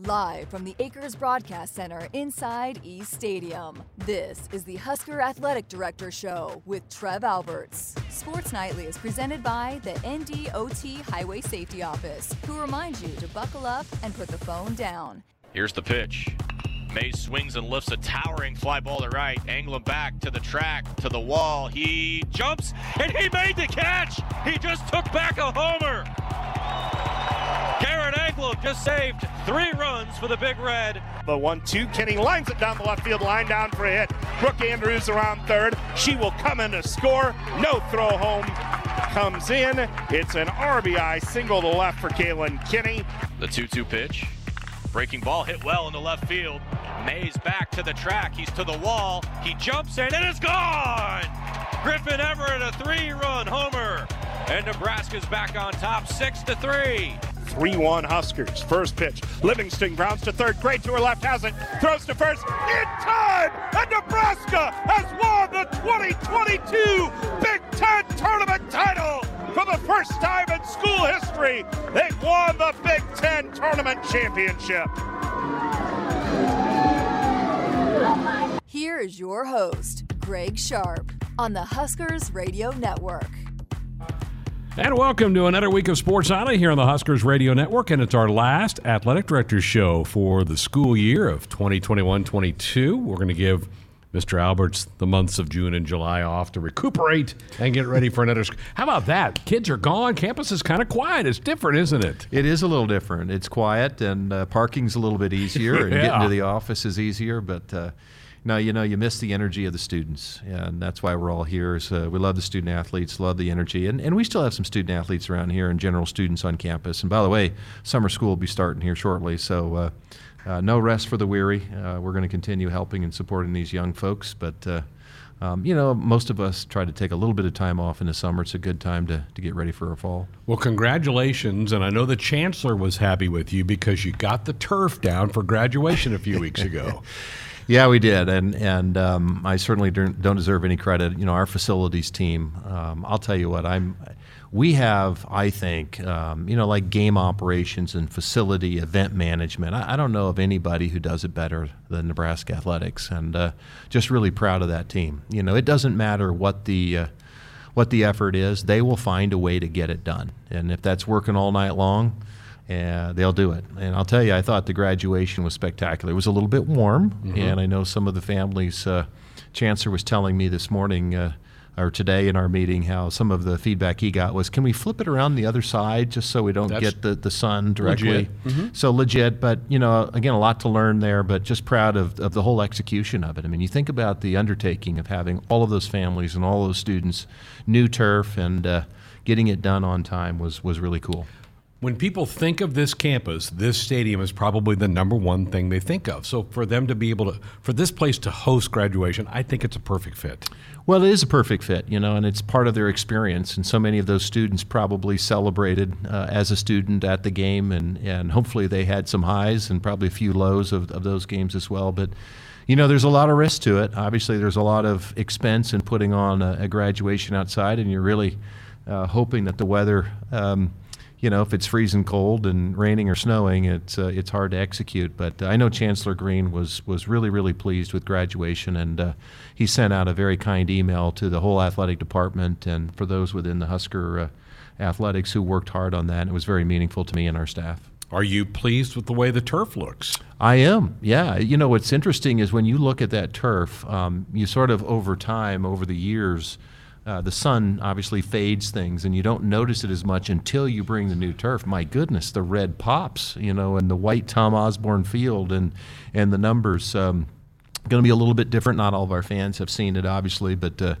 Live from the AKRS Broadcast Center inside East Stadium, this is the Husker Athletic Director Show with Trev Alberts. Sports Nightly is presented by the NDOT Highway Safety Office, who reminds you to buckle up and put the phone down. Here's the pitch. Mays swings and lifts a towering fly ball to right, angling back to the track, to the wall. He jumps and he made the catch. He just took back a homer. Garrett just saved three runs for the Big Red. The one-two, Kinney lines it down the left field line, down for a hit. Brooke Andrews around third. She will come in to score. No throw home comes in. It's an RBI single to left for Kaylin Kinney. The 2-2 pitch. Breaking ball hit well in the left field. Mays back to the track. He's to the wall. He jumps and it's gone. Griffin Everitt a three-run homer. And Nebraska's back on top, six to three. 3-1 Huskers. First pitch. Livingston grounds to third. Great to her left has it. Throws to first in time. And Nebraska has won the 2022 Big Ten tournament title. For the first time in school history, they've won the Big Ten tournament championship. Here is your host, Greg Sharpe, on the Huskers Radio Network. And welcome to another week of Sports Nightly here on the Huskers Radio Network. And it's our last athletic director's show for the school year of 2021 22. We're going to give Mr. Alberts the months of June and July off to recuperate and get ready for another. Sc- How about that? Kids are gone. Campus is kind of quiet. It's different, isn't it? It is a little different. It's quiet, and uh, parking's a little bit easier, and Yeah. getting to the office is easier. But uh, no, you know, you miss the energy of the students, and that's why we're all here. Uh, we love the student athletes, love the energy, and, and we still have some student athletes around here and general students on campus. And by the way, summer school will be starting here shortly, so. Uh, uh, no rest for the weary. Uh, we're going to continue helping and supporting these young folks, but uh, um, you know, most of us try to take a little bit of time off in the summer. It's a good time to, to get ready for our fall. Well, congratulations. And I know the chancellor was happy with you because you got the turf down for graduation a few weeks ago. Yeah, we did, and and um, I certainly don't, deserve any credit. You know, our facilities team. Um, I'll tell you what, I'm. We have, I think, um, you know, like game operations and facility event management. I, I don't know of anybody who does it better than Nebraska Athletics, and uh, just really proud of that team. You know, it doesn't matter what the uh, what the effort is; they will find a way to get it done. And if that's working all night long, uh, they'll do it. And I'll tell you, I thought the graduation was spectacular. It was a little bit warm, and I know some of the families. Uh, Chancellor was telling me this morning. Uh, or today in our meeting, how some of the feedback he got was, can we flip it around the other side just so we don't That's get the, the sun directly? legit. So legit, but you know, again, a lot to learn there, but just proud of, of the whole execution of it. I mean, you think about the undertaking of having all of those families and all those students, new turf, and uh, getting it done on time was, was really cool. When people think of this campus, this stadium is probably the number one thing they think of. So for them to be able to, for this place to host graduation, I think it's a perfect fit. Well, it is a perfect fit, you know, and it's part of their experience. And so many of those students probably celebrated uh, as a student at the game, and, and hopefully they had some highs and probably a few lows of, of those games as well. But, you know, there's a lot of risk to it. Obviously, there's a lot of expense in putting on a, a graduation outside, and you're really uh, hoping that the weather. Um, you know, if it's freezing cold and raining or snowing, it's uh, it's hard to execute. But uh, I know Chancellor Green was was really really pleased with graduation, and uh, he sent out a very kind email to the whole athletic department and for those within the Husker uh, athletics who worked hard on that. And it was very meaningful to me and our staff. Are you pleased with the way the turf looks? I am, yeah. You know, what's interesting is when you look at that turf, um, you sort of over time, over the years, uh, the sun obviously fades things, and you don't notice it as much until you bring the new turf. My goodness, the red pops, you know, and the white Tom Osborne field, and and the numbers. Um, going to be a little bit different. Not all of our fans have seen it, obviously, but uh,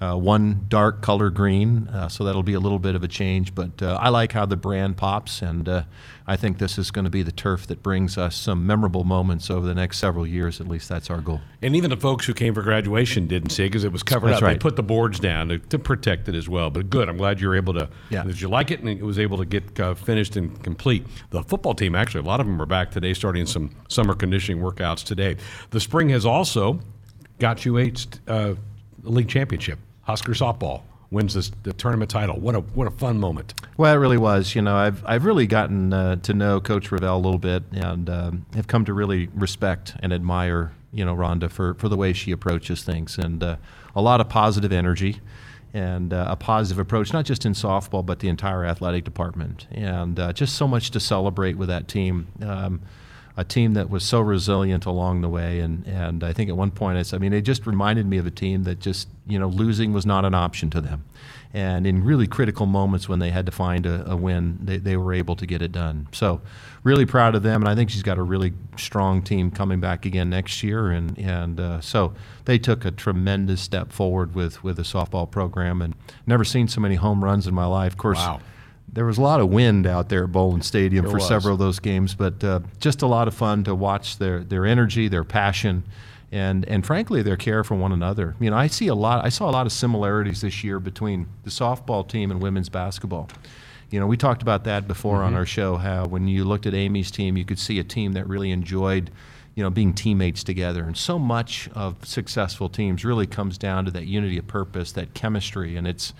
uh, one dark color green, uh, so that'll be a little bit of a change. But uh, I like how the brand pops, and uh, I think this is going to be the turf that brings us some memorable moments over the next several years. At least that's our goal. And even the folks who came for graduation didn't see it because it was covered That's up. They put the boards down to, to protect it as well. But good, I'm glad you're able to. Yeah. Did you like it and it was able to get uh, finished and complete? The football team actually, a lot of them are back today, starting some summer conditioning workouts today. The spring has also got you a uh, league championship, Husker softball. wins this, the tournament title. What a what a fun moment. Well, it really was. You know, I've I've really gotten uh, to know Coach Revelle a little bit, and um, have come to really respect and admire you know Rhonda for for the way she approaches things, and uh, a lot of positive energy. And uh, a positive approach, not just in softball, but the entire athletic department. And uh, just so much to celebrate with that team. Um, a team that was so resilient along the way. And, and I think at one point, I mean, it just reminded me of a team that just, you know, losing was not an option to them. And in really critical moments when they had to find a, a win, they, they were able to get it done. So, really proud of them. And I think she's got a really strong team coming back again next year. And, and uh, so they took a tremendous step forward with, with the softball program. And never seen so many home runs in my life. Of course, wow there was a lot of wind out there at Bowlin Stadium There for was. several of those games, but uh, just a lot of fun to watch their, their energy, their passion, and and frankly their care for one another. You know, I see a lot. I saw a lot of similarities this year between the softball team and women's basketball. You know, we talked about that before on our show. How when you looked at Amy's team, you could see a team that really enjoyed. You know, being teammates together, and so much of successful teams really comes down to that unity of purpose, that chemistry, and it's,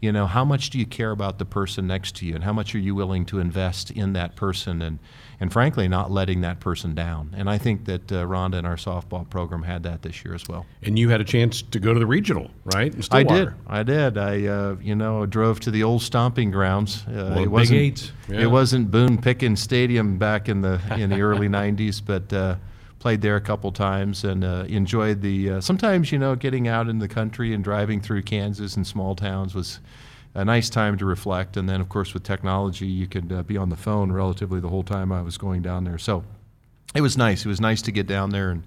you know how much do you care about the person next to you and how much are you willing to invest in that person and and frankly not letting that person down? And i think that uh, rhonda and our softball program had that this year as well. And you had a chance to go to the regional, right? i did. I did. I uh, you know drove to the old stomping grounds. Uh, Well, it wasn't Eight, yeah. it wasn't boone pickens stadium back in the in the early 90s but uh, played there a couple times and uh, enjoyed the uh, sometimes you know getting out in the country and driving through kansas and small towns was a nice time to reflect. And then of course with technology you could uh, be on the phone relatively the whole time i was going down there. So it was nice. It was nice to get down there and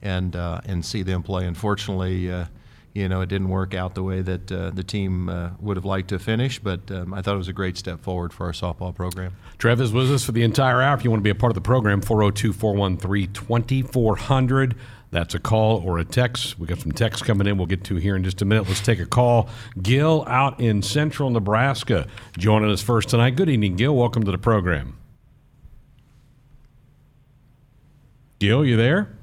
and uh, and see them play. Unfortunately uh, you know it didn't work out the way that uh, the team uh, would have liked to finish but um, i thought it was a great step forward for our softball program Trev is with us for the entire hour. If you want to be a part of the program, 402 413 2400. That's a call or a text. We got some texts coming in we'll get to here in just a minute. Let's take a call. Gil out in central Nebraska joining us first tonight. Good evening, Gil. Welcome to the program. Gil, you there?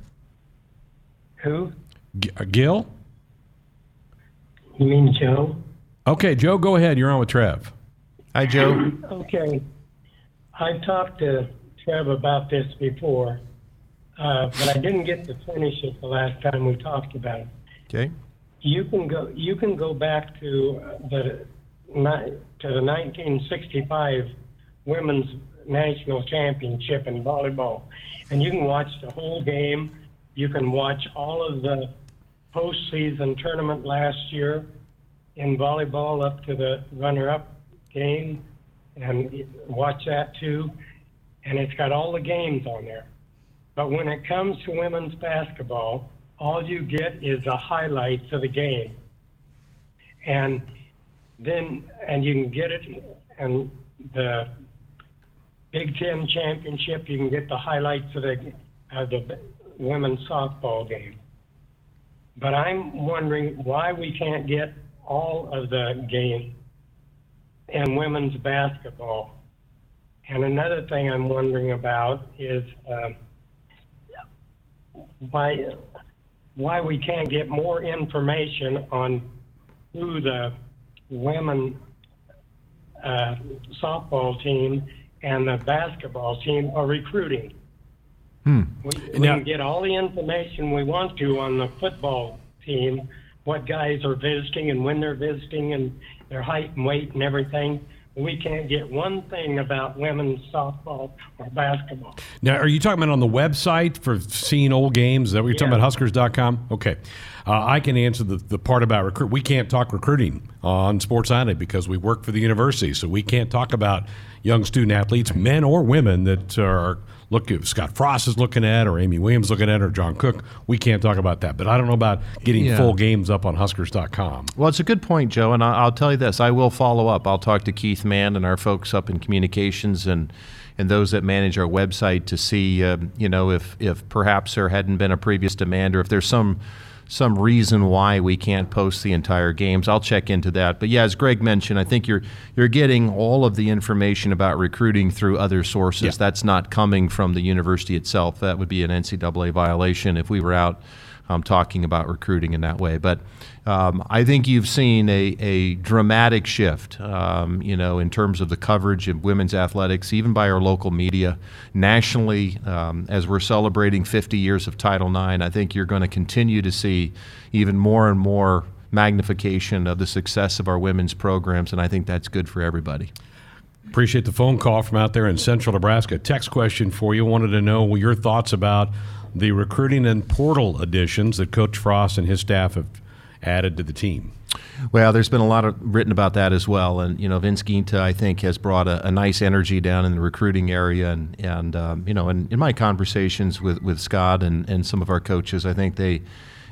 Who? G- uh, Gil? You mean Joe? Okay, Joe, go ahead. You're on with Trev. hi joe Okay. I've talked to Trev about this before, uh, but I didn't get to finish it the last time we talked about it. okay You can go. You can go back to uh, the to the 1965 women's national championship in volleyball, and you can watch the whole game. You can watch all of the postseason tournament last year in volleyball up to the runner-up game, and watch that too. And it's got all the games on there. But when it comes to women's basketball, all you get is the highlights of the game. And then, and you can get it, and the Big Ten championship, you can get the highlights of the, of the women's softball game. But I'm wondering why we can't get all of the game in women's basketball. And another thing I'm wondering about is um, why why we can't get more information on who the women uh, softball team and the basketball team are recruiting. Hmm. We, we Now- can get all the information we want to on the football team, what guys are visiting and when they're visiting and their height and weight and everything. We can't get one thing about women's softball or basketball. Now, are you talking about on the website for seeing old games? Is that what you're talking about, Huskers.com? Okay. Uh, I can answer the, the part about recruit. We can't talk recruiting on Sports Sunday because we work for the university. So we can't talk about young student athletes, men or women, that are look if Scott Frost is looking at or Amy Williams looking at or John Cook. We can't talk about that. But I don't know about getting Yeah. full games up on Huskers.com. Well, it's a good point, Joe, and I'll tell you this: I will follow up. I'll talk to Keith Mann and our folks up in communications and and those that manage our website to see, um, you know, if if perhaps there hadn't been a previous demand or if there's some some reason why we can't post the entire games. I'll check into that. But yeah, as Greg mentioned, I think you're you're getting all of the information about recruiting through other sources. Yeah. That's not coming from the university itself. That would be an NCAA violation if we were out um, talking about recruiting in that way. But um, I think you've seen a, a dramatic shift, um, you know, in terms of the coverage of women's athletics, even by our local media, nationally. Um, as we're celebrating 50 years of Title IX, I think you're going to continue to see even more and more magnification of the success of our women's programs, and I think that's good for everybody. Appreciate the phone call from out there in central Nebraska. Text question for you. Wanted to know your thoughts about the recruiting and portal additions that Coach Frost and his staff have added to the team. Well, there's been a lot of written about that as well, and you know Vince Ginta, I think, has brought a, a nice energy down in the recruiting area, and and um, you know, in, in my conversations with with Scott and and some of our coaches, I think they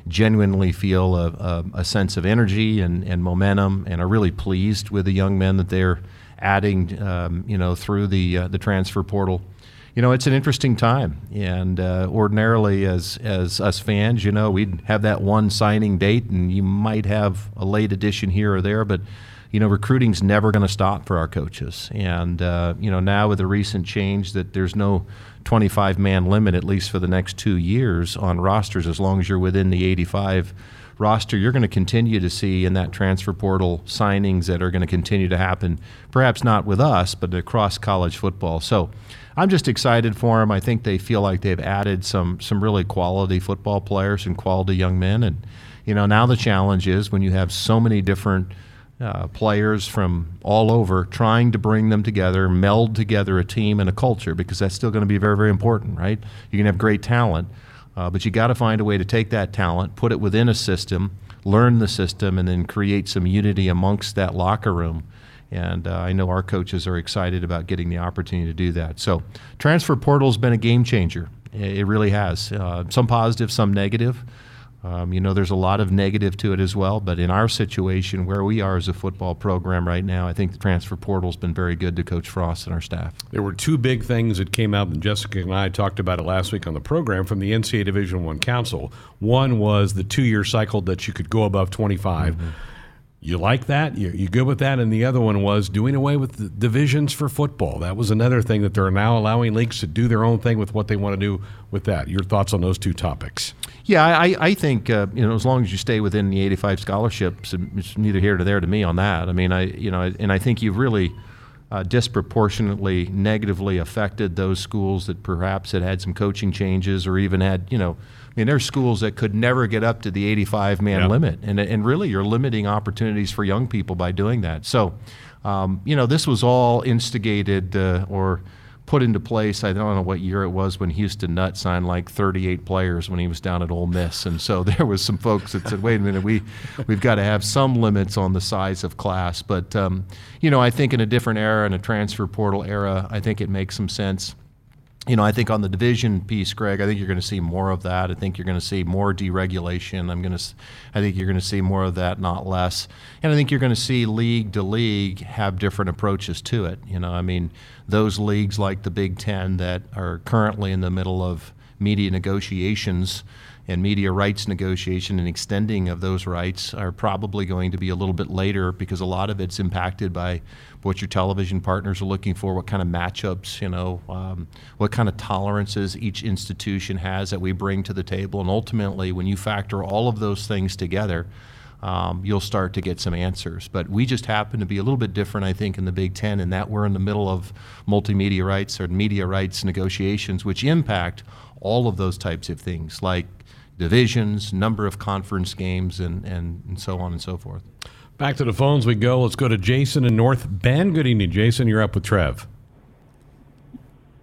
genuinely feel a, a, a sense of energy and, and momentum, and are really pleased with the young men that they're adding, um, you know, through the uh, the transfer portal you know, it's an interesting time. And uh, ordinarily, as as us fans, you know, we'd have that one signing date, and you might have a late addition here or there, but you know, recruiting's never going to stop for our coaches. And uh, you know, now with the recent change that there's no 25 man limit at least for the next two years on rosters, as long as you're within the 85 roster, you're going to continue to see in that transfer portal signings that are going to continue to happen. Perhaps not with us, but across college football. So I'm just excited for them. I think they feel like they've added some some really quality football players and quality young men. And you know, now the challenge is when you have so many different uh, players from all over trying to bring them together, meld together a team and a culture, because that's still going to be very, very important, right? You can have great talent, uh, but you got to find a way to take that talent, put it within a system, learn the system, and then create some unity amongst that locker room and uh, I know our coaches are excited about getting the opportunity to do that. So, transfer portal has been a game changer. It really has. Uh, some positive, some negative. Um, you know, there's a lot of negative to it as well. But in our situation, where we are as a football program right now, I think the transfer portal has been very good to Coach Frost and our staff. There were two big things that came out, and Jessica and I talked about it last week on the program from the NCAA Division One Council. One was the two-year cycle that you could go above 25. Mm-hmm you like that? You, you good with that? And the other one was doing away with divisions for football. That was another thing that they're now allowing leagues to do their own thing with what they want to do with that. Your thoughts on those two topics? Yeah, I, I think uh, you know as long as you stay within the 85 scholarships, it's neither here nor there to me on that. I mean, I you know, and I think you've really uh, disproportionately negatively affected those schools that perhaps had had some coaching changes or even had you know mean, there's schools that could never get up to the 85 man yep. limit, and and really you're limiting opportunities for young people by doing that. So, um, you know, this was all instigated uh, or put into place. I don't know what year it was when Houston Nutt signed like 38 players when he was down at Ole Miss, and so there was some folks that said, "Wait a minute, we we've got to have some limits on the size of class." But um, you know, I think in a different era, in a transfer portal era, I think it makes some sense you know, I think on the division piece, Greg, I think you're going to see more of that. I think you're going to see more deregulation. I'm going to, I think you're going to see more of that, not less. And I think you're going to see league to league have different approaches to it. You know, I mean, those leagues like the Big Ten that are currently in the middle of media negotiations and media rights negotiation and extending of those rights are probably going to be a little bit later because a lot of it's impacted by what your television partners are looking for, what kind of matchups, you know, um, what kind of tolerances each institution has that we bring to the table. And ultimately, when you factor all of those things together, um, you'll start to get some answers. But we just happen to be a little bit different, I think, in the Big Ten, in that we're in the middle of multimedia rights or media rights negotiations, which impact all of those types of things, like divisions, number of conference games, and, and, and so on and so forth. Back to the phones we go. Let's go to Jason in North Bend. Good evening, Jason. You're up with Trev.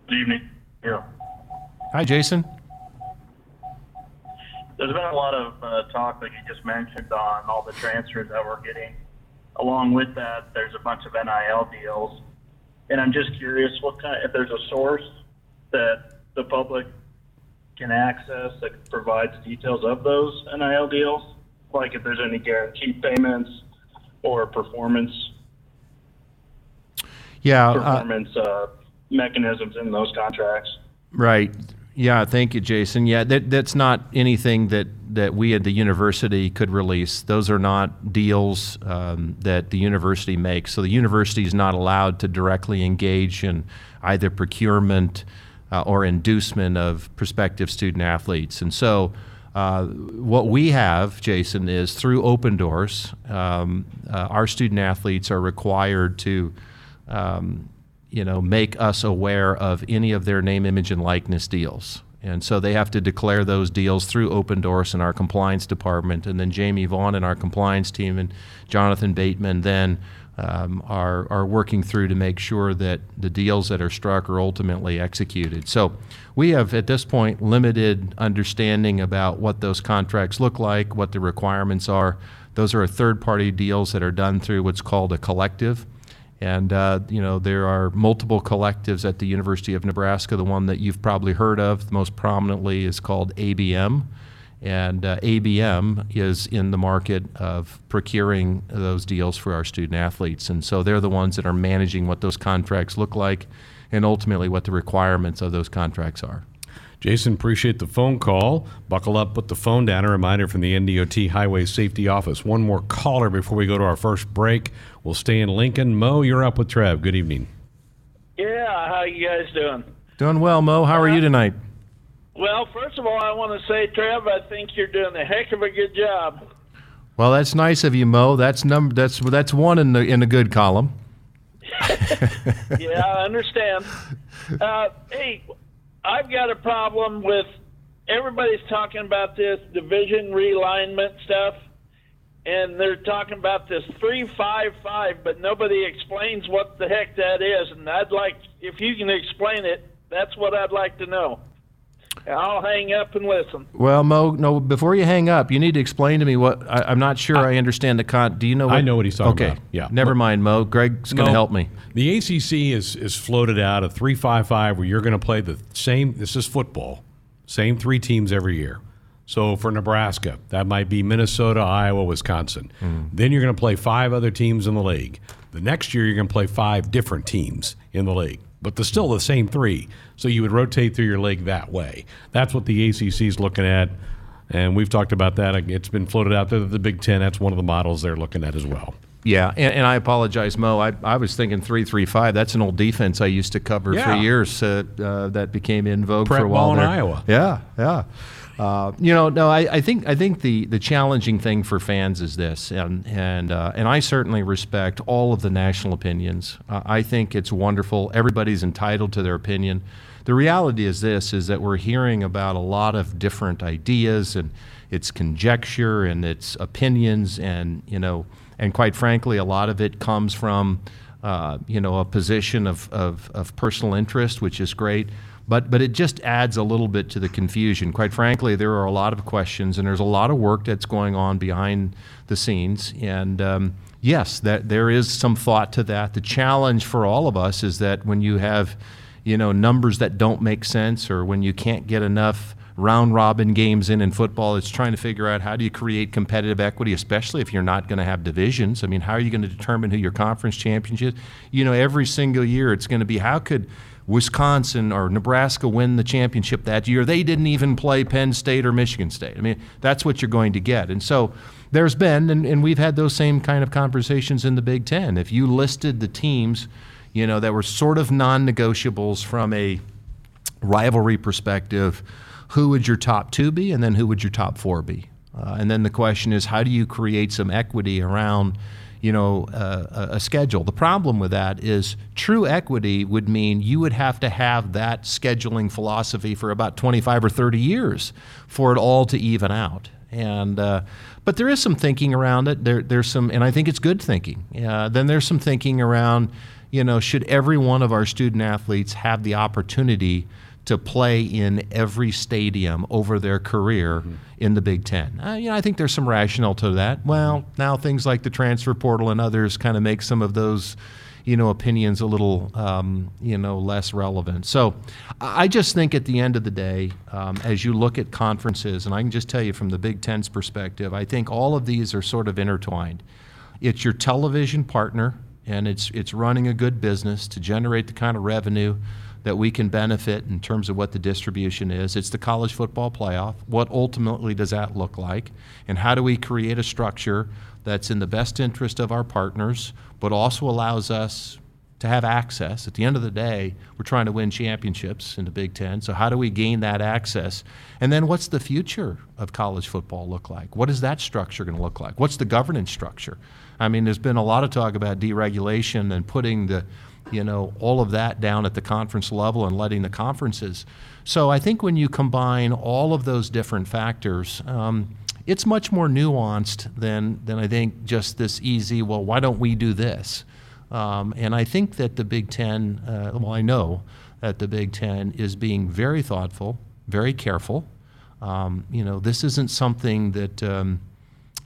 Good evening. Yeah. Hi, Jason. There's been a lot of uh, talk, like you just mentioned, on all the transfers that we're getting. Along with that, there's a bunch of NIL deals, and I'm just curious, what kind, if there's a source that the public can access that provides details of those NIL deals, like if there's any guaranteed payments or performance. Yeah, performance uh, uh, mechanisms in those contracts. Right. Yeah. Thank you, Jason. Yeah, that that's not anything that that we at the university could release. Those are not deals um, that the university makes. So the university is not allowed to directly engage in either procurement uh, or inducement of prospective student athletes. And so Uh, what we have, Jason, is through Opendorse, um, uh, our student athletes are required to, um, you know, make us aware of any of their name, image, and likeness deals. And so they have to declare those deals through Opendorse in our compliance department, and then Jamie Vaughn and our compliance team and Jonathan Bateman then um, are, are working through to make sure that the deals that are struck are ultimately executed. So we have, at this point, limited understanding about what those contracts look like, what the requirements are. Those are third party deals that are done through what's called a collective. And, uh, you know, there are multiple collectives at the University of Nebraska. The one that you've probably heard of most prominently is called ABM. And uh, ABM is in the market of procuring those deals for our student athletes. And so they're the ones that are managing what those contracts look like and ultimately what the requirements of those contracts are. Jason, appreciate the phone call. Buckle up, put the phone down. A reminder from the NDOT Highway Safety Office. One more caller before we go to our first break. We'll stay in Lincoln. Mo, you're up with Trev. Good evening. Yeah, how you guys doing? Doing well, Mo. How are you tonight? Well, first of all, I want to say, Trev, I think you're doing a heck of a good job. Well, that's nice of you, Mo. That's number. That's that's one in the in the good column. yeah, I understand. Uh, hey, I've got a problem with everybody's talking about this division realignment stuff, and they're talking about this three five five, but nobody explains what the heck that is. And I'd like, if you can explain it, that's what I'd like to know. I'll hang up and listen. Well, Mo, no. Before you hang up, you need to explain to me what I, am not sure I, I, understand the con. Do you know? What, I know what he's talking okay. about. Yeah. Never mind, Mo. Greg's going to help me. The ACC is is floated out a three five five where you're going to play the same. This is football, same three teams every year. So for Nebraska, that might be Minnesota, Iowa, Wisconsin. Mm. Then you're going to play five other teams in the league. The next year, you're going to play five different teams in the league but they're still the same three. So you would rotate through your league that way. That's what the ACC is looking at. And we've talked about that. It's been floated out there that the Big Ten, that's one of the models they're looking at as well. Yeah, and, and I apologize, Mo. I, I was thinking three three five. That's an old defense I used to cover yeah. for years. Uh, uh, that became in vogue Prep for a while. Ball in. Iowa. Yeah, yeah. Uh, you know, no, I, I, think I think the, the challenging thing for fans is this, and and uh, and I certainly respect all of the national opinions. Uh, I think it's wonderful. Everybody's entitled to their opinion. The reality is this: is that we're hearing about a lot of different ideas, and it's conjecture and it's opinions, and you know, and quite frankly, a lot of it comes from uh, you know a position of, of, of personal interest, which is great but but it just adds a little bit to the confusion. Quite frankly, there are a lot of questions, and there's a lot of work that's going on behind the scenes. And um, yes, that there is some thought to that. The challenge for all of us is that when you have, you know, numbers that don't make sense, or when you can't get enough round robin games in in football, it's trying to figure out how do you create competitive equity, especially if you're not going to have divisions. I mean, how are you going to determine who your conference championship? You know, every single year it's going to be how could Wisconsin or Nebraska win the championship that year, they didn't even play Penn State or Michigan State. I mean, that's what you're going to get. And so there's been, and, and we've had those same kind of conversations in the Big Ten. If you listed the teams, you know, that were sort of non negotiables from a rivalry perspective, who would your top two be, and then who would your top four be? Uh, and then the question is, how do you create some equity around? You know, uh, a schedule. The problem with that is true equity would mean you would have to have that scheduling philosophy for about 25 or 30 years for it all to even out. And uh, but there is some thinking around it. There, there's some, and I think it's good thinking. Uh, then there's some thinking around, you know, should every one of our student athletes have the opportunity to play in every stadium over their career mm-hmm. in the Big Ten. Uh, you know, I think there's some rationale to that. Well, now things like the transfer portal and others kind of make some of those, you know, opinions a little, um, you know, less relevant. So, I just think at the end of the day, um, as you look at conferences, and I can just tell you from the Big Ten's perspective, I think all of these are sort of intertwined. It's your television partner, and it's it's running a good business to generate the kind of revenue that we can benefit in terms of what the distribution is. It's the college football playoff. What ultimately does that look like? And how do we create a structure that's in the best interest of our partners, but also allows us to have access. At the end of the day, we're trying to win championships in the Big Ten. So how do we gain that access? And then what's the future of college football look like? What is that structure going to look like? What's the governance structure? I mean, there's been a lot of talk about deregulation and putting the you know, all of that down at the conference level and letting the conferences. So I think when you combine all of those different factors, um, it's much more nuanced than, than I think just this easy, well, why don't we do this? Um, and I think that the Big Ten, uh, well, I know that the Big Ten is being very thoughtful, very careful. Um, you know, this isn't something that, um,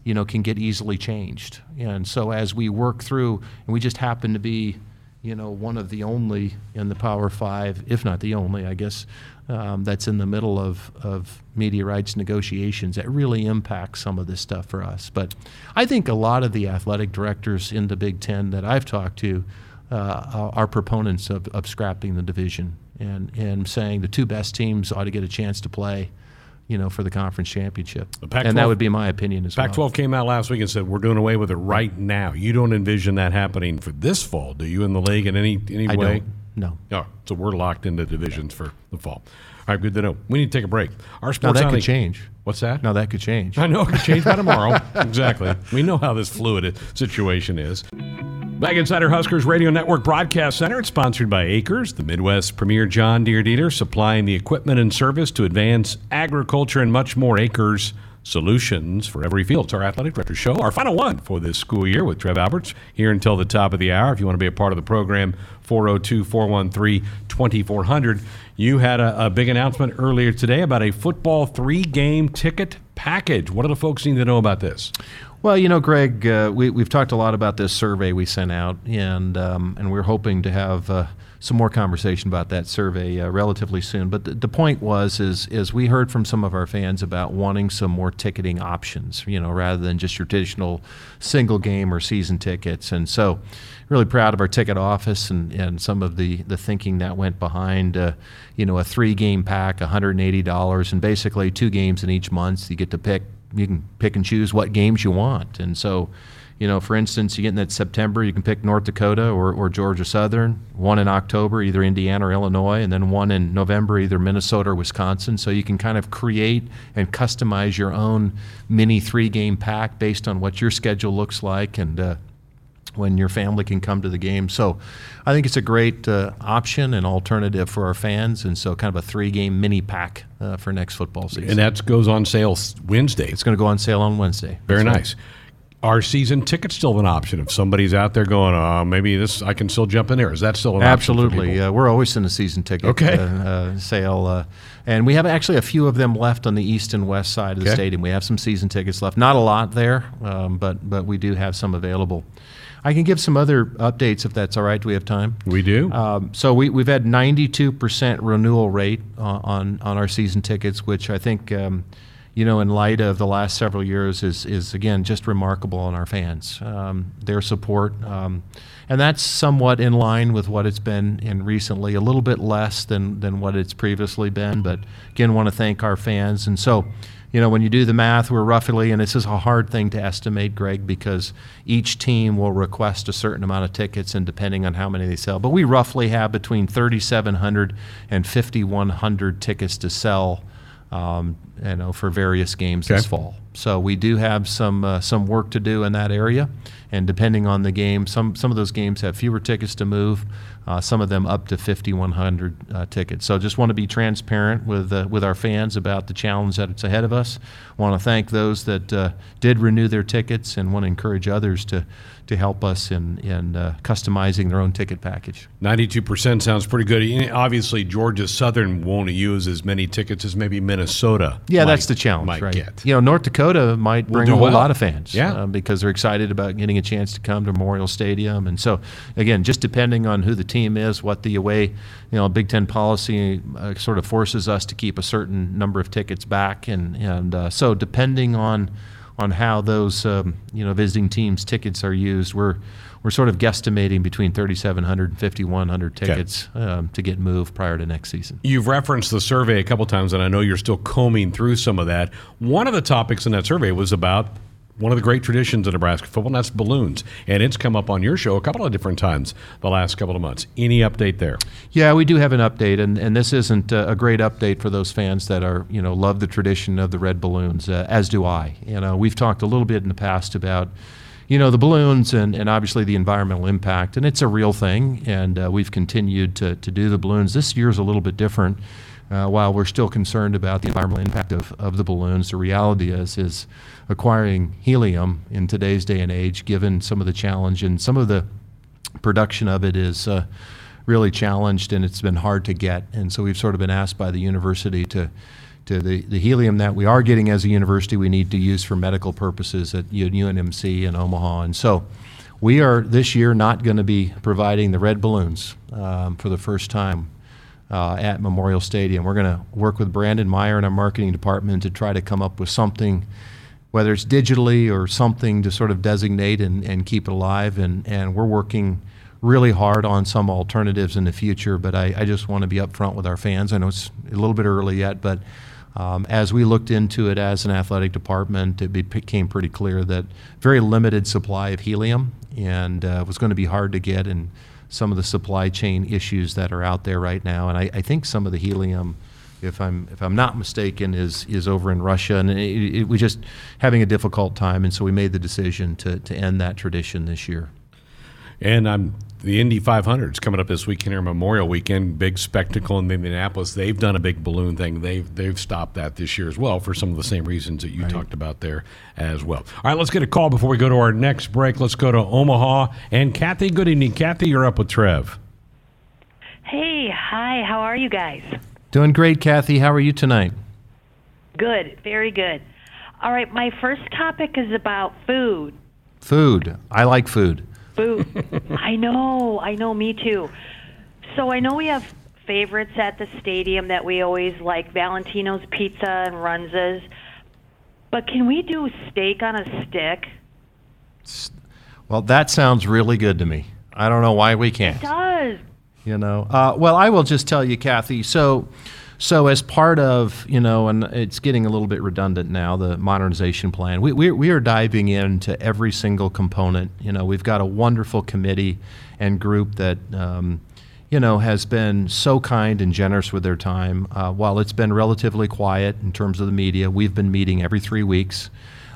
you know, can get easily changed. And so as we work through, and we just happen to be, you know, one of the only in the Power Five, if not the only, I guess, um, that's in the middle of, of media rights negotiations that really impacts some of this stuff for us. But I think a lot of the athletic directors in the Big Ten that I've talked to uh, are proponents of, of scrapping the division and, and saying the two best teams ought to get a chance to play you know, for the conference championship. and that would be my opinion as Pac-12 well. Pac-12 came out last week and said we're doing away with it right now. You don't envision that happening for this fall, do you? In the league in any any I way? Don't. No. Oh, so we're locked into divisions for the fall. All right, good to know. We need to take a break. Our sports Now that could change. What's that? No, that could change. I know it could change by tomorrow. exactly. We know how this fluid situation is. Back inside our Huskers Radio Network Broadcast Center, it's sponsored by AKRS, the Midwest premier John Deere dealer, supplying the equipment and service to advance agriculture and much more. AKRS solutions for every field. It's our athletic director show, our final one for this school year with Trev Alberts here until the top of the hour. If you want to be a part of the program, 402 413 2400. You had a, a big announcement earlier today about a football three game ticket package. What do the folks need to know about this? Well, you know, Greg, uh, we, we've talked a lot about this survey we sent out, and um, and we're hoping to have uh, some more conversation about that survey uh, relatively soon. But the, the point was is is we heard from some of our fans about wanting some more ticketing options, you know, rather than just your traditional single game or season tickets. And so, really proud of our ticket office and, and some of the, the thinking that went behind, uh, you know, a three game pack, $180, and basically two games in each month. You get to pick you can pick and choose what games you want. And so, you know, for instance, you get in that September, you can pick North Dakota or, or Georgia Southern, one in October, either Indiana or Illinois, and then one in November, either Minnesota or Wisconsin. So you can kind of create and customize your own mini three game pack based on what your schedule looks like and uh, when your family can come to the game. So I think it's a great uh, option and alternative for our fans. And so, kind of a three game mini pack uh, for next football season. And that goes on sale Wednesday. It's going to go on sale on Wednesday. Very That's right. nice. Are season tickets still an option? If somebody's out there going, uh, maybe this, I can still jump in there. Is that still an option? Absolutely. Uh, we're always in a season ticket Okay. uh, uh, sale. Uh, and we have actually a few of them left on the east and west side of the Okay. stadium. We have some season tickets left. Not a lot there, um, but, but we do have some available. I can give some other updates if that's all right. Do we have time? We do. Um, so we, we've had 92% renewal rate on, on our season tickets, which I think, um, you know, in light of the last several years is, is again, just remarkable on our fans, um, their support. Um, and that's somewhat in line with what it's been in recently, a little bit less than, than what it's previously been. But again, want to thank our fans. And so, you know, when you do the math, we're roughly, and this is a hard thing to estimate, Greg, because each team will request a certain amount of tickets, and depending on how many they sell, but we roughly have between 3,700 and 5,100 tickets to sell, um, you know, for various games this fall. So we do have some uh, some work to do in that area, and depending on the game, some some of those games have fewer tickets to move, uh, some of them up to 5,100 uh, tickets. So just want to be transparent with uh, with our fans about the challenge that's ahead of us. Want to thank those that uh, did renew their tickets, and want to encourage others to to help us in in uh, customizing their own ticket package. 92% sounds pretty good. Obviously, Georgia Southern won't use as many tickets as maybe Minnesota. Yeah, might- that's the challenge, right? Get. You know, North Dakota might Will bring a whole well. lot of fans, Yeah. uh, because they're excited about getting a chance to come to Memorial Stadium, and so again, just depending on who the team is, what the away, you know, Big Ten policy uh, sort of forces us to keep a certain number of tickets back, and and uh, so depending on on how those um, you know visiting teams' tickets are used, we're we're sort of guesstimating between 3,700 and 5,100 tickets um, to get moved prior to next season. You've referenced the survey a couple times, and I know you're still combing through some of that. One of the topics in that survey was about one of the great traditions of Nebraska football, and that's balloons. And it's come up on your show a couple of different times the last couple of months. Any update there? Yeah, we do have an update, and, and this isn't a great update for those fans that are, you know, love the tradition of the red balloons, uh, as do I. You know, we've talked a little bit in the past about, you know, the balloons and, and obviously the environmental impact, and it's a real thing, and uh, we've continued to, to do the balloons. This year's a little bit different. Uh, while we're still concerned about the environmental impact of, of the balloons, the reality is is acquiring helium in today's day and age, given some of the challenge and some of the production of it is uh, really challenged and it's been hard to get. And so we've sort of been asked by the university to to the, the helium that we are getting as a university, we need to use for medical purposes at UNMC and Omaha. And so we are this year not going to be providing the red balloons um, for the first time uh, at Memorial Stadium. We're going to work with Brandon Meyer in our marketing department to try to come up with something, whether it's digitally or something to sort of designate and, and keep it alive. And, and we're working really hard on some alternatives in the future, but I, I just want to be upfront with our fans. I know it's a little bit early yet, but um, as we looked into it as an athletic department, it became pretty clear that very limited supply of helium and uh, was going to be hard to get and some of the supply chain issues that are out there right now. And I, I think some of the helium, if I'm if I'm not mistaken, is is over in Russia, and it, it, we're just having a difficult time. And so we made the decision to to end that tradition this year. And I'm the Indy 500 is coming up this weekend here, Memorial Weekend, big spectacle in Indianapolis. They've done a big balloon thing. They've they've stopped that this year as well for some of the same reasons that you right. talked about there as well. All right, let's get a call before we go to our next break. Let's go to Omaha and Kathy. Good evening, Kathy. You're up with Trev. Hey, hi. How are you guys? Doing great, Kathy. How are you tonight? Good, very good. All right, my first topic is about food. Food. I like food food. I know, I know, me too. So I know we have favorites at the stadium that we always like Valentino's Pizza and Runza's. But can we do steak on a stick? Well, that sounds really good to me. I don't know why we can't. It does. You know, uh, well, I will just tell you, Kathy. So, so as part of you know, and it's getting a little bit redundant now, the modernization plan. We we, we are diving into every single component. You know, we've got a wonderful committee and group that. Um, you know, has been so kind and generous with their time. Uh, while it's been relatively quiet in terms of the media, we've been meeting every three weeks.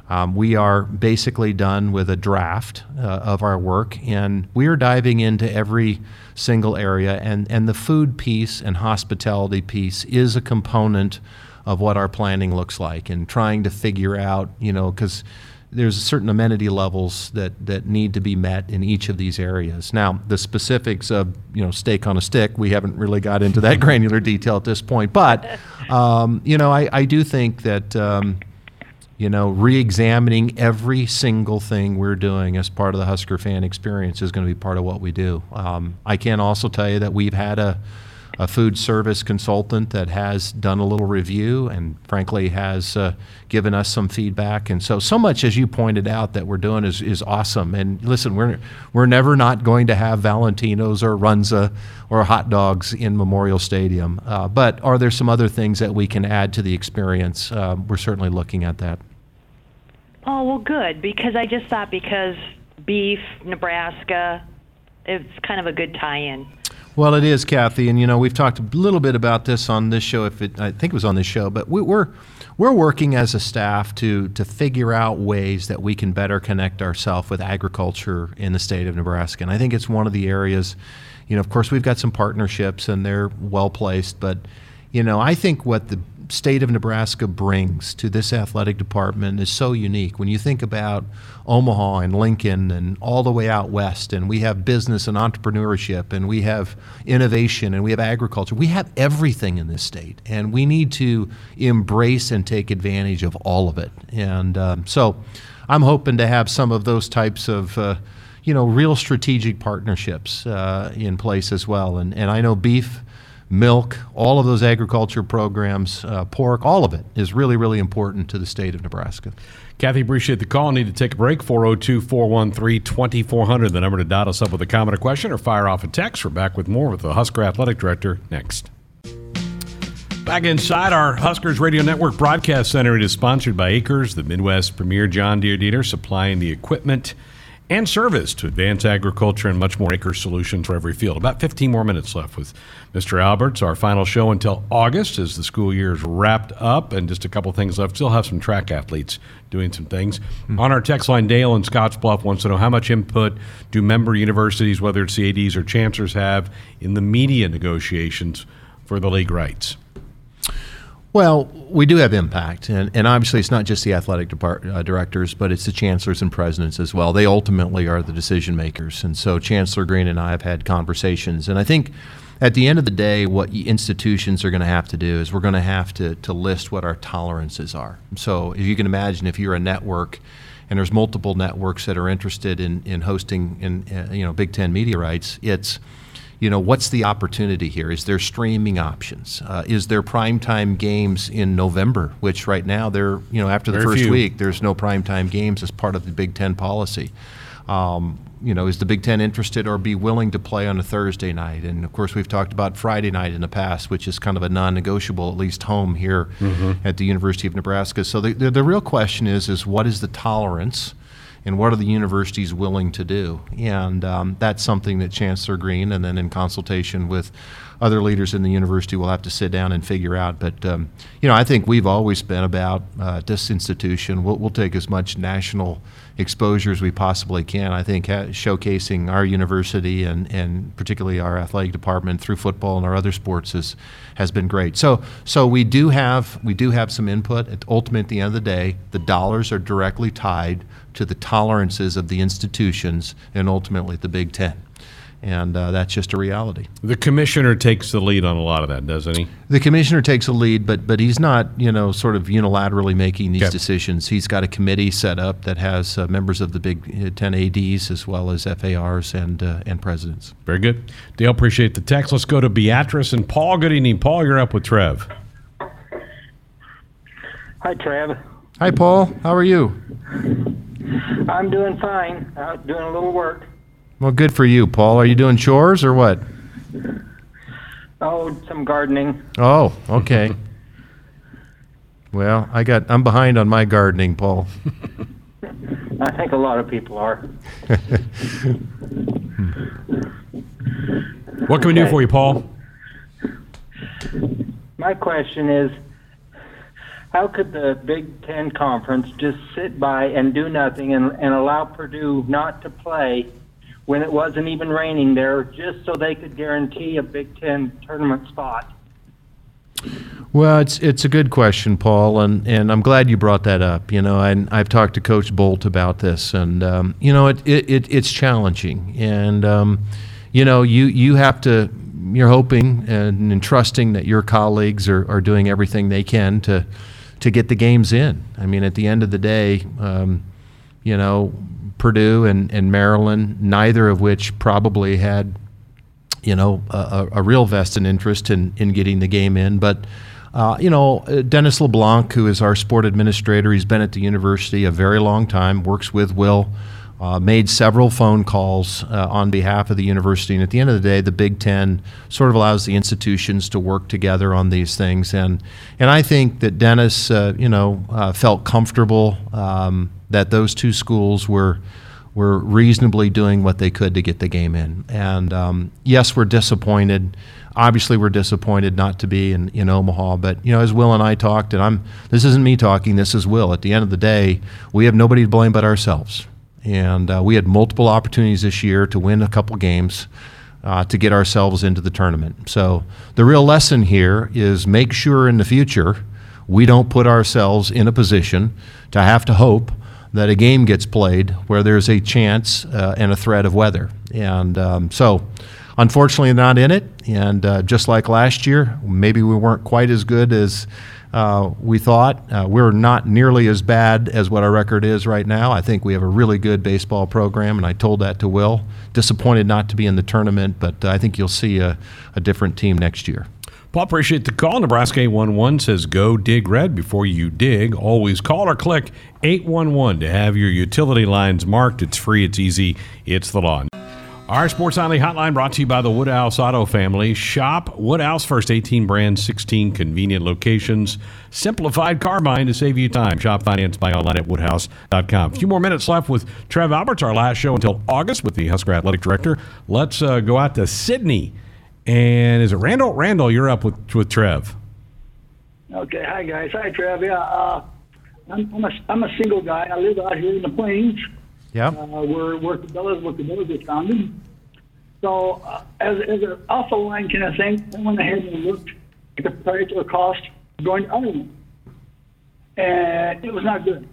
Um, we are basically done with a draft uh, of our work, and we are diving into every single area. And, and the food piece and hospitality piece is a component of what our planning looks like, and trying to figure out, you know, because there's certain amenity levels that, that need to be met in each of these areas. Now, the specifics of you know steak on a stick, we haven't really got into that granular detail at this point. But um, you know, I, I do think that um, you know, re-examining every single thing we're doing as part of the Husker fan experience is going to be part of what we do. Um, I can also tell you that we've had a, a, food service consultant that has done a little review and frankly has uh, given us some feedback. And so, so much as you pointed out that we're doing is, is awesome. And listen, we're, we're never not going to have Valentino's or Runza or hot dogs in Memorial Stadium. Uh, but are there some other things that we can add to the experience? Uh, we're certainly looking at that. Oh well, good because I just thought because beef, Nebraska, it's kind of a good tie-in. Well, it is, Kathy, and you know we've talked a little bit about this on this show. If it, I think it was on this show, but we, we're we're working as a staff to to figure out ways that we can better connect ourselves with agriculture in the state of Nebraska, and I think it's one of the areas. You know, of course, we've got some partnerships, and they're well placed, but you know, I think what the state of Nebraska brings to this athletic department is so unique. When you think about Omaha and Lincoln and all the way out west, and we have business and entrepreneurship, and we have innovation, and we have agriculture, we have everything in this state, and we need to embrace and take advantage of all of it. And um, so, I'm hoping to have some of those types of. Uh, you know, real strategic partnerships uh, in place as well. And, and I know beef milk, all of those agriculture programs, uh, pork, all of it is really, really important to the state of Nebraska. Kathy, appreciate the call. Need to take a break. 402 413 2400, the number to dot us up with a comment or question or fire off a text. We're back with more with the Husker Athletic Director next. Back inside our Huskers Radio Network broadcast center, it is sponsored by AKRS, the Midwest premier John Deere dealer, supplying the equipment and service to advance agriculture and much more acre solutions for every field. About 15 more minutes left with Mr. Alberts. Our final show until August as the school year is wrapped up, and just a couple things left. Still have some track athletes doing some things. Mm-hmm. On our text line, Dale in Scottsbluff wants to know how much input do member universities, whether it's the ADs or chancellors, have in the media negotiations for the league rights? Well, we do have impact, and, and obviously it's not just the athletic depart, uh, directors, but it's the chancellors and presidents as well. They ultimately are the decision makers, and so Chancellor Green and I have had conversations, and I think at the end of the day, what institutions are going to have to do is we're going to have to to list what our tolerances are. So, if you can imagine, if you're a network and there's multiple networks that are interested in in hosting in uh, you know Big Ten media rights, it's you know, what's the opportunity here? Is there streaming options? Uh, is there primetime games in November, which right now they're, you know, after the Very first few. week, there's no primetime games as part of the Big Ten policy. Um, you know, is the Big Ten interested or be willing to play on a Thursday night? And of course, we've talked about Friday night in the past, which is kind of a non-negotiable, at least home here mm-hmm. at the University of Nebraska. So the, the, the real question is, is what is the tolerance? And what are the universities willing to do? And um, that's something that Chancellor Green, and then in consultation with other leaders in the university, will have to sit down and figure out. But um, you know, I think we've always been about uh, this institution. We'll, we'll take as much national exposure as we possibly can. I think ha- showcasing our university and, and particularly our athletic department through football and our other sports is, has been great. So so we do have we do have some input. At ultimately, at the end of the day, the dollars are directly tied to the tolerances of the institutions and ultimately the Big Ten and uh, that's just a reality. The commissioner takes the lead on a lot of that, doesn't he? The commissioner takes a lead, but but he's not, you know, sort of unilaterally making these okay. decisions. He's got a committee set up that has uh, members of the Big Ten ads as well as FARs and uh, and presidents. Very good, Dale. Appreciate the text. Let's go to Beatrice and Paul. Good evening, Paul. You're up with Trev. Hi, Trev. Hi, Paul. How are you? I'm doing fine. Out doing a little work. Well, good for you, Paul. Are you doing chores or what? Oh, some gardening. Oh, okay. well, I got I'm behind on my gardening, Paul. I think a lot of people are. what can we do for you, Paul? My question is how could the Big Ten Conference just sit by and do nothing and, and allow Purdue not to play when it wasn't even raining there just so they could guarantee a Big Ten tournament spot? Well, it's it's a good question, Paul, and, and I'm glad you brought that up. You know, and I've talked to Coach Bolt about this, and um, you know, it, it, it, it's challenging, and um, you know, you you have to. You're hoping and, and trusting that your colleagues are, are doing everything they can to to get the games in. I mean, at the end of the day, um, you know, Purdue and, and Maryland, neither of which probably had, you know, a, a real vested interest in, in getting the game in. But, uh, you know, Dennis LeBlanc, who is our sport administrator, he's been at the university a very long time, works with Will. Uh, made several phone calls uh, on behalf of the university. And at the end of the day, the Big Ten sort of allows the institutions to work together on these things. And and I think that Dennis, uh, you know, uh, felt comfortable um, that those two schools were were reasonably doing what they could to get the game in. And um, yes, we're disappointed. Obviously, we're disappointed not to be in, in Omaha. But you know, as Will and I talked, and I'm this isn't me talking. This is Will. At the end of the day, we have nobody to blame but ourselves. And uh, we had multiple opportunities this year to win a couple games. Uh, to get ourselves into the tournament. So, the real lesson here is make sure in the future we don't put ourselves in a position to have to hope that a game gets played where there's a chance uh, and a threat of weather. And um, so, unfortunately, not in it. And uh, just like last year, maybe we weren't quite as good as uh, we thought. Uh, we're not nearly as bad as what our record is right now. I think we have a really good baseball program, and I told that to Will. Disappointed not to be in the tournament, but I think you'll see a, a different team next year. Paul, appreciate the call. Nebraska 811 says go dig red before you dig. Always call or click 811 to have your utility lines marked. It's free, it's easy, it's the law. Our Sports Only Hotline brought to you by the Woodhouse Auto Family. Shop Woodhouse First 18 brands, 16 convenient locations. Simplified car buying to save you time. Shop finance by online at woodhouse.com. A few more minutes left with Trev Alberts, our last show until August with the Husker Athletic Director. Let's uh, go out to Sidney. And is it Randall? Randall, you're up with, with Trev. Okay, hi guys. Hi, Trev. Yeah, uh, I'm, I'm, a, I'm a single guy. I live out here in the plains. Yeah. Uh, we're where Cabela's, where Cabela's is founded. So, uh, as, as an alpha line kind of thing, I went ahead and looked at the price or cost going to Ireland. And it was not good.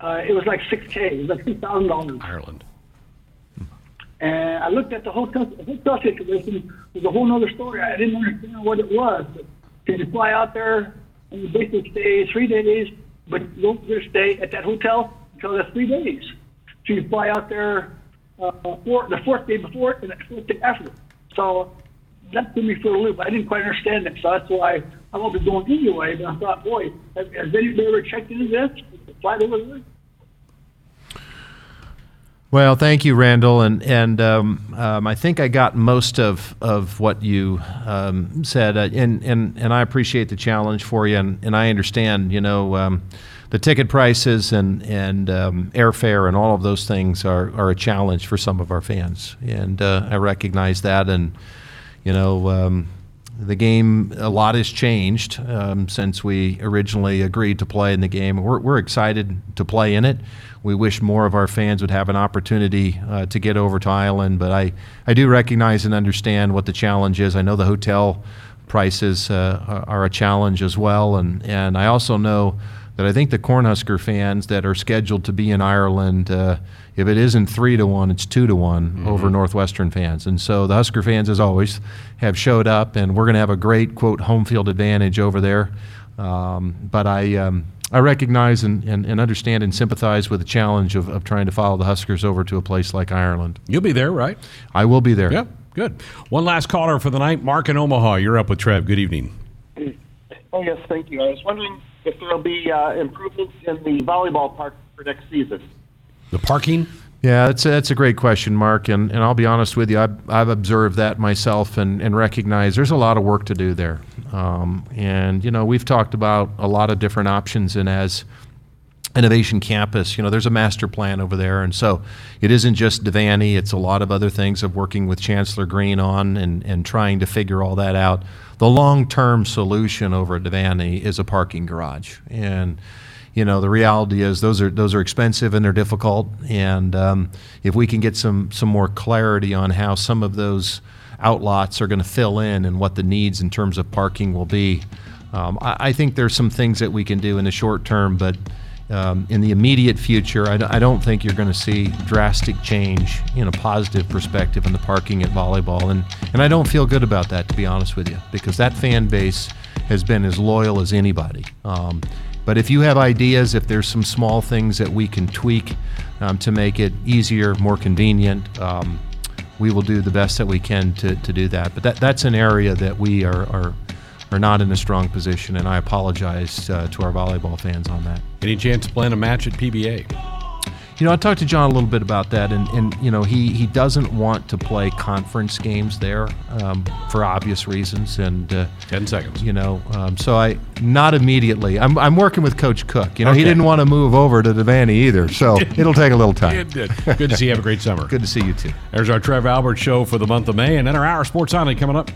Uh, it was like 6K. It was like $6,000. Ireland. And I looked at the hotel, the hotel situation. It was a whole other story. I didn't understand what it was. Can you fly out there and basically stay three days, but don't just stay at that hotel until the three days. So you fly out there uh, four, the fourth day before and the fourth day after. So that threw me for a loop. I didn't quite understand it. So that's why I won't be going anyway. But I thought, boy, has, has anybody ever checked into this? Fly over there? Well, thank you, Randall, and and um, um, I think I got most of, of what you um, said, uh, and and and I appreciate the challenge for you, and, and I understand, you know, um, the ticket prices and and um, airfare and all of those things are, are a challenge for some of our fans, and uh, I recognize that, and you know. The game, a lot has changed um, since we originally agreed to play in the game. We're, we're excited to play in it. We wish more of our fans would have an opportunity uh, to get over to Ireland, but I, I do recognize and understand what the challenge is. I know the hotel prices uh, are a challenge as well, and, and I also know that I think the Cornhusker fans that are scheduled to be in Ireland, uh, if it isn't three to one, it's two to one mm-hmm. over Northwestern fans. And so the Husker fans, as always, have showed up, and we're going to have a great quote home field advantage over there. Um, but I. Um, I recognize and, and, and, understand and sympathize with the challenge of, of trying to follow the Huskers over to a place like Ireland. You'll be there, right? I will be there. Yep, good. One last caller for the night, Mark in Omaha. You're up with Trev. Good evening. Oh, yes, thank you. I was wondering if there will be uh, improvements in the volleyball park for next season. The parking? Yeah, that's a, that's a great question, Mark. And, and I'll be honest with you, I've, I've observed that myself and, and recognize there's a lot of work to do there. Um, and, you know, we've talked about a lot of different options. And as Innovation Campus, you know, there's a master plan over there. And so it isn't just Devaney, it's a lot of other things of working with Chancellor Green on and, and trying to figure all that out. The long term solution over at Devaney is a parking garage. And, you know the reality is those are those are expensive and they're difficult and um, if we can get some some more clarity on how some of those outlots are going to fill in and what the needs in terms of parking will be um, I, I, think there's some things that we can do in the short term but um, in the immediate future I d- I don't think you're going to see drastic change in a positive perspective in the parking at volleyball and and I don't feel good about that to be honest with you because that fan base has been as loyal as anybody um, but if you have ideas, if there's some small things that we can tweak um, to make it easier, more convenient, um, we will do the best that we can to, to do that. But that, that's an area that we are, are, are not in a strong position, and I apologize uh, to our volleyball fans on that. Any chance to plan a match at PBA? You know, I talked to John a little bit about that, and, and you know, he, he doesn't want to play conference games there um, for obvious reasons. And uh, ten seconds, you know, um, so I not immediately. I'm, I'm working with Coach Cook. You know, okay. he didn't want to move over to Devaney either, so it'll take a little time. Good to see you. Have a great summer. Good to see you too. There's our Trev Albert show for the month of May, and then our Hour Sports Only coming up.